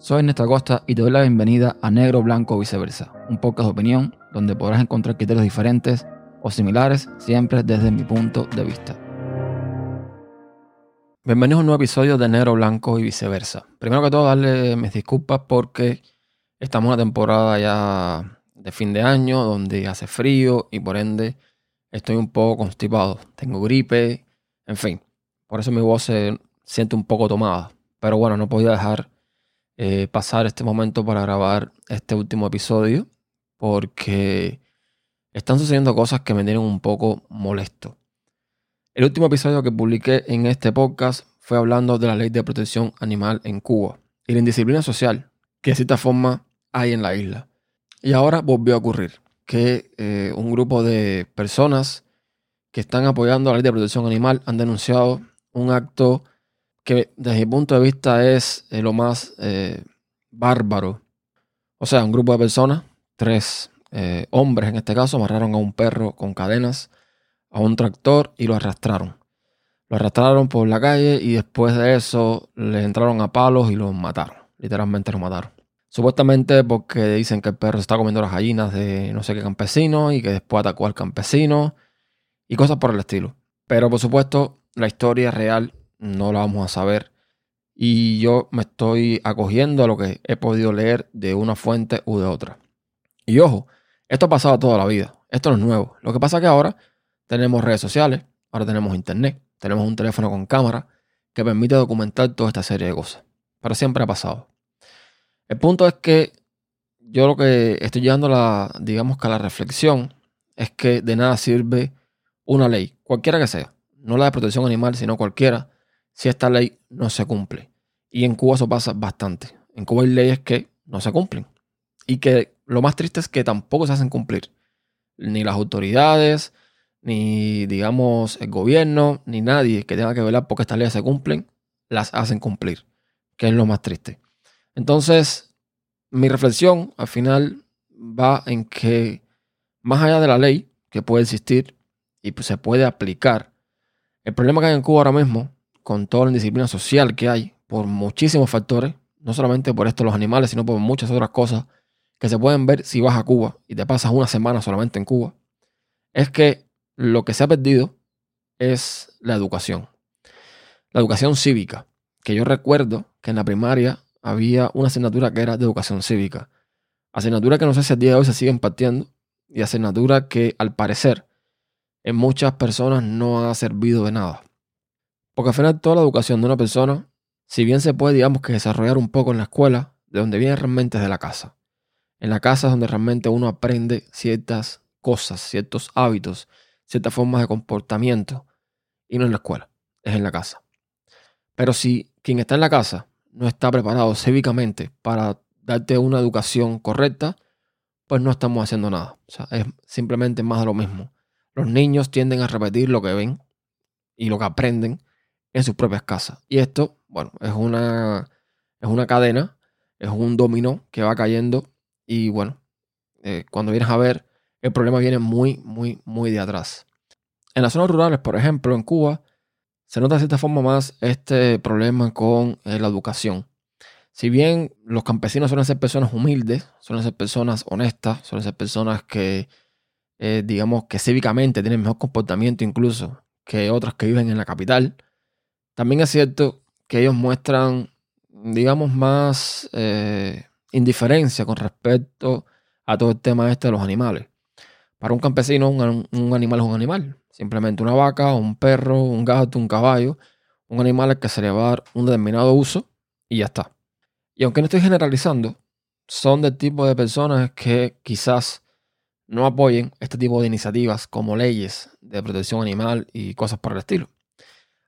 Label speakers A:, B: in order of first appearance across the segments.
A: Soy Ernesto Acosta y te doy la bienvenida a Negro, Blanco o Viceversa, un podcast de opinión donde podrás encontrar criterios diferentes o similares siempre desde mi punto de vista. Bienvenidos a un nuevo episodio de Negro, Blanco y Viceversa. Primero que todo, darle mis disculpas porque estamos en una temporada ya de fin de año donde hace frío y por ende estoy un poco constipado. Tengo gripe, en fin. Por eso mi voz se siente un poco tomada. Pero bueno, no podía dejar eh, pasar este momento para grabar este último episodio porque están sucediendo cosas que me tienen un poco molesto. El último episodio que publiqué en este podcast fue hablando de la ley de protección animal en Cuba y la indisciplina social que de cierta forma hay en la isla. Y ahora volvió a ocurrir que eh, un grupo de personas que están apoyando la ley de protección animal han denunciado un acto que desde mi punto de vista es eh, lo más eh, bárbaro. O sea, un grupo de personas, tres eh, hombres en este caso, amarraron a un perro con cadenas a un tractor y lo arrastraron. Lo arrastraron por la calle y después de eso le entraron a palos y lo mataron. Literalmente lo mataron. Supuestamente porque dicen que el perro está comiendo las gallinas de no sé qué campesino y que después atacó al campesino y cosas por el estilo. Pero por supuesto, la historia real no la vamos a saber. Y yo me estoy acogiendo a lo que he podido leer de una fuente u de otra. Y ojo, esto ha pasado toda la vida. Esto no es nuevo. Lo que pasa es que ahora tenemos redes sociales, ahora tenemos internet, tenemos un teléfono con cámara que permite documentar toda esta serie de cosas. Pero siempre ha pasado. El punto es que yo lo que estoy llevando a la, digamos que a la reflexión es que de nada sirve una ley, cualquiera que sea, no la de protección animal, sino cualquiera, si esta ley no se cumple. Y en Cuba eso pasa bastante. En Cuba hay leyes que no se cumplen. Y que lo más triste es que tampoco se hacen cumplir. Ni las autoridades, ni digamos el gobierno, ni nadie que tenga que velar porque estas leyes se cumplen, las hacen cumplir. Que es lo más triste. Entonces, mi reflexión al final va en que más allá de la ley que puede existir y se puede aplicar, el problema que hay en Cuba ahora mismo con toda la indisciplina social que hay, por muchísimos factores, no solamente por esto los animales, sino por muchas otras cosas que se pueden ver si vas a Cuba y te pasas una semana solamente en Cuba, es que lo que se ha perdido es la educación. La educación cívica, que yo recuerdo que en la primaria había una asignatura que era de educación cívica. Asignatura que no sé si al día de hoy se sigue impartiendo y asignatura que al parecer en muchas personas no ha servido de nada. Porque al final toda la educación de una persona, si bien se puede, digamos que desarrollar un poco en la escuela, de donde viene realmente es de la casa. En la casa es donde realmente uno aprende ciertas cosas, ciertos hábitos, ciertas formas de comportamiento. Y no en la escuela, es en la casa. Pero si quien está en la casa no está preparado cívicamente para darte una educación correcta, pues no estamos haciendo nada. O sea, es simplemente más de lo mismo. Los niños tienden a repetir lo que ven y lo que aprenden en sus propias casas. Y esto, bueno, es una, es una cadena, es un dominó que va cayendo y bueno, eh, cuando vienes a ver, el problema viene muy, muy, muy de atrás. En las zonas rurales, por ejemplo, en Cuba, se nota de cierta forma más este problema con eh, la educación. Si bien los campesinos suelen ser personas humildes, suelen ser personas honestas, suelen ser personas que, eh, digamos, que cívicamente tienen mejor comportamiento incluso que otras que viven en la capital, también es cierto que ellos muestran, digamos, más eh, indiferencia con respecto a todo el tema este de los animales. Para un campesino, un, animal es un animal. Simplemente una vaca, un perro, un gato, un caballo. Un animal al que se le va a dar un determinado uso y ya está. Y aunque no estoy generalizando, son del tipo de personas que quizás no apoyen este tipo de iniciativas como leyes de protección animal y cosas por el estilo.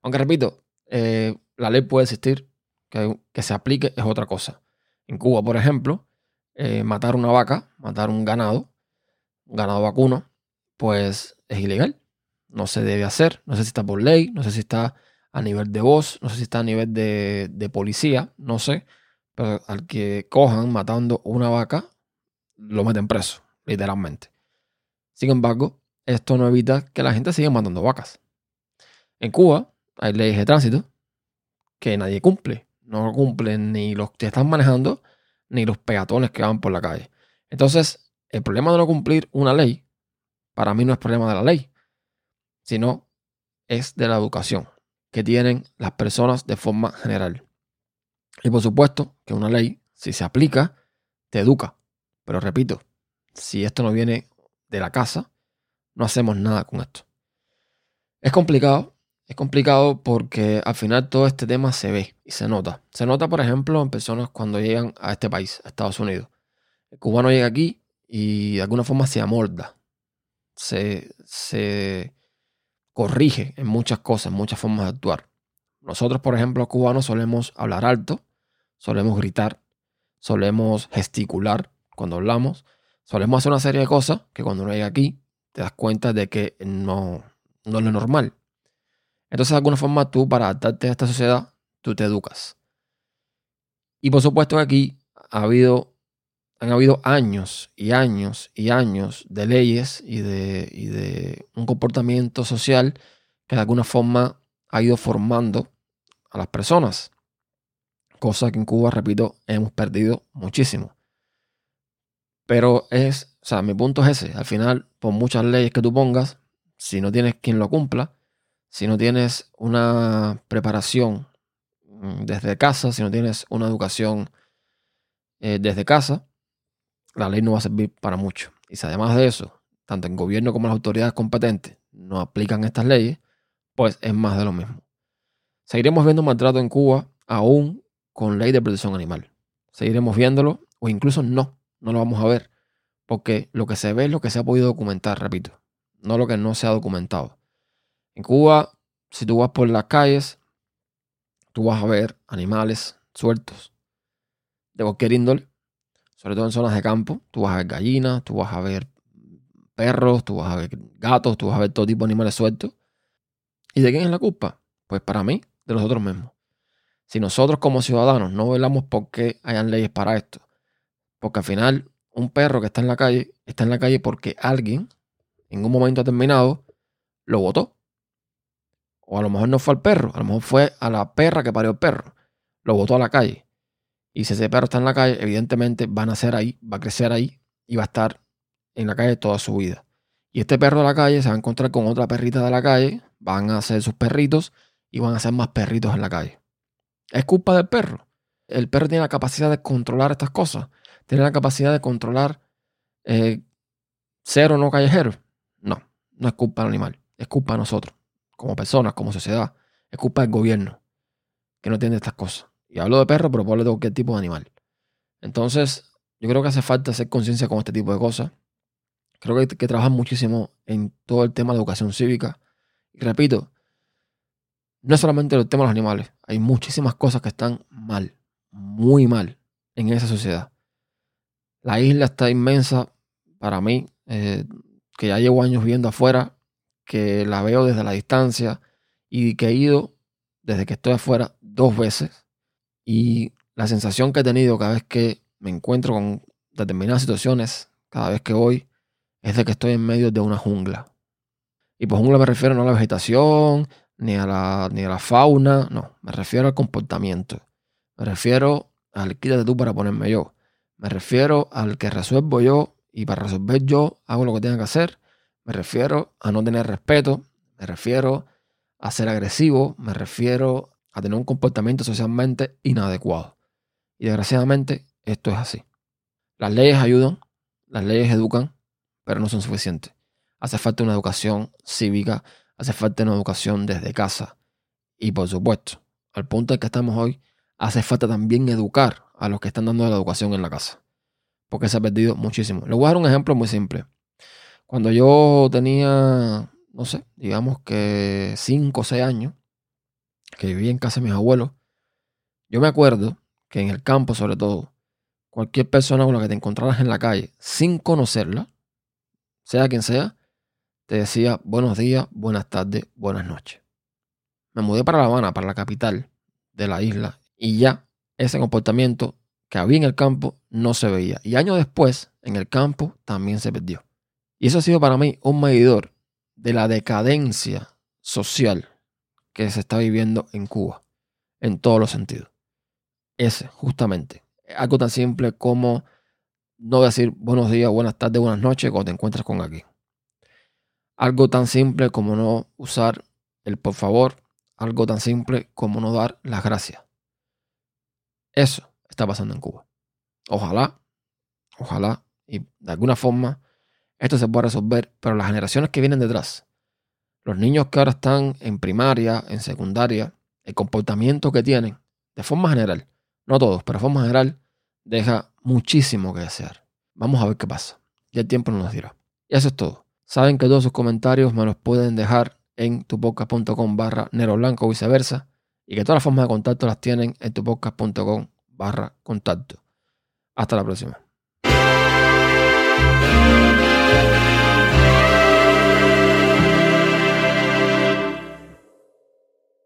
A: Aunque repito, eh, la ley puede existir, que, se aplique es otra cosa. En Cuba, por ejemplo, eh, matar una vaca, matar un ganado, un ganado vacuno, pues es ilegal. No se debe hacer. No sé si está por ley, no sé si está a nivel de voz, no sé si está a nivel de, de policía, no sé. Pero al que cojan matando una vaca, lo meten preso, literalmente. Sin embargo, esto no evita que la gente siga matando vacas. En Cuba, hay leyes de tránsito que nadie cumple. No cumplen ni los que están manejando, ni los peatones que van por la calle. Entonces, el problema de no cumplir una ley, para mí no es problema de la ley, sino es de la educación que tienen las personas de forma general. Y por supuesto que una ley, si se aplica, te educa. Pero repito, si esto no viene de la casa, no hacemos nada con esto. Es complicado, es complicado porque al final todo este tema se ve y se nota. Se nota, por ejemplo, en personas cuando llegan a este país, a Estados Unidos. El cubano llega aquí y de alguna forma se amolda, se, se corrige en muchas cosas, en muchas formas de actuar. Nosotros, por ejemplo, los cubanos solemos hablar alto, solemos gritar, solemos gesticular cuando hablamos, solemos hacer una serie de cosas que cuando uno llega aquí te das cuenta de que no, no es lo normal. Entonces, de alguna forma, tú para adaptarte a esta sociedad, tú te educas. Y por supuesto que aquí ha habido, han habido años y años y años de leyes y de, y de un comportamiento social que de alguna forma ha ido formando a las personas. Cosa que en Cuba, repito, hemos perdido muchísimo. Pero es, o sea, mi punto es ese. Al final, por muchas leyes que tú pongas, si no tienes quien lo cumpla, si no tienes una preparación mm, desde casa, si no tienes una educación eh, desde casa, la ley no va a servir para mucho. Y si además de eso, tanto el gobierno como las autoridades competentes no aplican estas leyes, pues es más de lo mismo. Seguiremos viendo maltrato en Cuba aún con ley de protección animal. Seguiremos viéndolo o incluso no, no lo vamos a ver. Porque lo que se ve es lo que se ha podido documentar, repito, no lo que no se ha documentado. En Cuba, si tú vas por las calles, tú vas a ver animales sueltos de cualquier índole, sobre todo en zonas de campo. Tú vas a ver gallinas, tú vas a ver perros, tú vas a ver gatos, tú vas a ver todo tipo de animales sueltos. ¿Y de quién es la culpa? Pues para mí, de nosotros mismos. Si nosotros como ciudadanos no velamos por qué hayan leyes para esto, porque al final un perro que está en la calle está en la calle porque alguien en un momento determinado lo votó. O a lo mejor no fue al perro, a lo mejor fue a la perra que parió el perro. Lo botó a la calle. Y si ese perro está en la calle, evidentemente va a nacer ahí, va a crecer ahí y va a estar en la calle toda su vida. Y este perro de la calle se va a encontrar con otra perrita de la calle, van a ser sus perritos y van a ser más perritos en la calle. Es culpa del perro. El perro tiene la capacidad de controlar estas cosas. Tiene la capacidad de controlar eh, ser o no callejero. No, no es culpa del animal. Es culpa de nosotros, como personas, como sociedad. Es culpa del gobierno, que no entiende estas cosas. Y hablo de perro, pero hablo de cualquier tipo de animal. Entonces, yo creo que hace falta hacer conciencia con este tipo de cosas. Creo que hay que trabajar muchísimo en todo el tema de educación cívica. Y repito, no es solamente el tema de los animales. Hay muchísimas cosas que están mal, muy mal en esa sociedad. La isla está inmensa para mí, eh, que ya llevo años viendo afuera, que la veo desde la distancia y que he ido desde que estoy afuera dos veces. Y la sensación que he tenido cada vez que me encuentro con determinadas situaciones, cada vez que voy, es de que estoy en medio de una jungla. Y por jungla me refiero no a la vegetación, ni a la, ni a la fauna, no, me refiero al comportamiento. Me refiero al quítate tú para ponerme yo. Me refiero al que resuelvo yo y para resolver yo hago lo que tenga que hacer. Me refiero a no tener respeto. Me refiero a ser agresivo. Me refiero a tener un comportamiento socialmente inadecuado. Y desgraciadamente esto es así. Las leyes ayudan, las leyes educan, pero no son suficientes. Hace falta una educación cívica, hace falta una educación desde casa. Y por supuesto, al punto en que estamos hoy, hace falta también educar a los que están dando la educación en la casa. Porque se ha perdido muchísimo. Le voy a dar un ejemplo muy simple. Cuando yo tenía, no sé, digamos que 5 o 6 años, que vivía en casa de mis abuelos, yo me acuerdo que en el campo, sobre todo, cualquier persona con la que te encontraras en la calle, sin conocerla, sea quien sea, te decía buenos días, buenas tardes, buenas noches. Me mudé para La Habana, para la capital de la isla, y ya ese comportamiento que había en el campo no se veía. Y años después, en el campo también se perdió. Y eso ha sido para mí un medidor de la decadencia social que se está viviendo en Cuba, en todos los sentidos. ese, justamente. Algo tan simple como no decir buenos días, buenas tardes, buenas noches cuando te encuentras con alguien. Algo tan simple como no usar el por favor. Algo tan simple como no dar las gracias. Eso está pasando en Cuba. Ojalá, ojalá, y de alguna forma esto se pueda resolver, pero las generaciones que vienen detrás, los niños que ahora están en primaria, en secundaria, el comportamiento que tienen, de forma general, no todos, pero de forma general, deja muchísimo que desear. Vamos a ver qué pasa. Ya el tiempo nos dirá. Y eso es todo. Saben que todos sus comentarios me los pueden dejar en tupodcast.com barra Nero Blanco o viceversa. Y que todas las formas de contacto las tienen en tupodcast.com barra contacto. Hasta la próxima.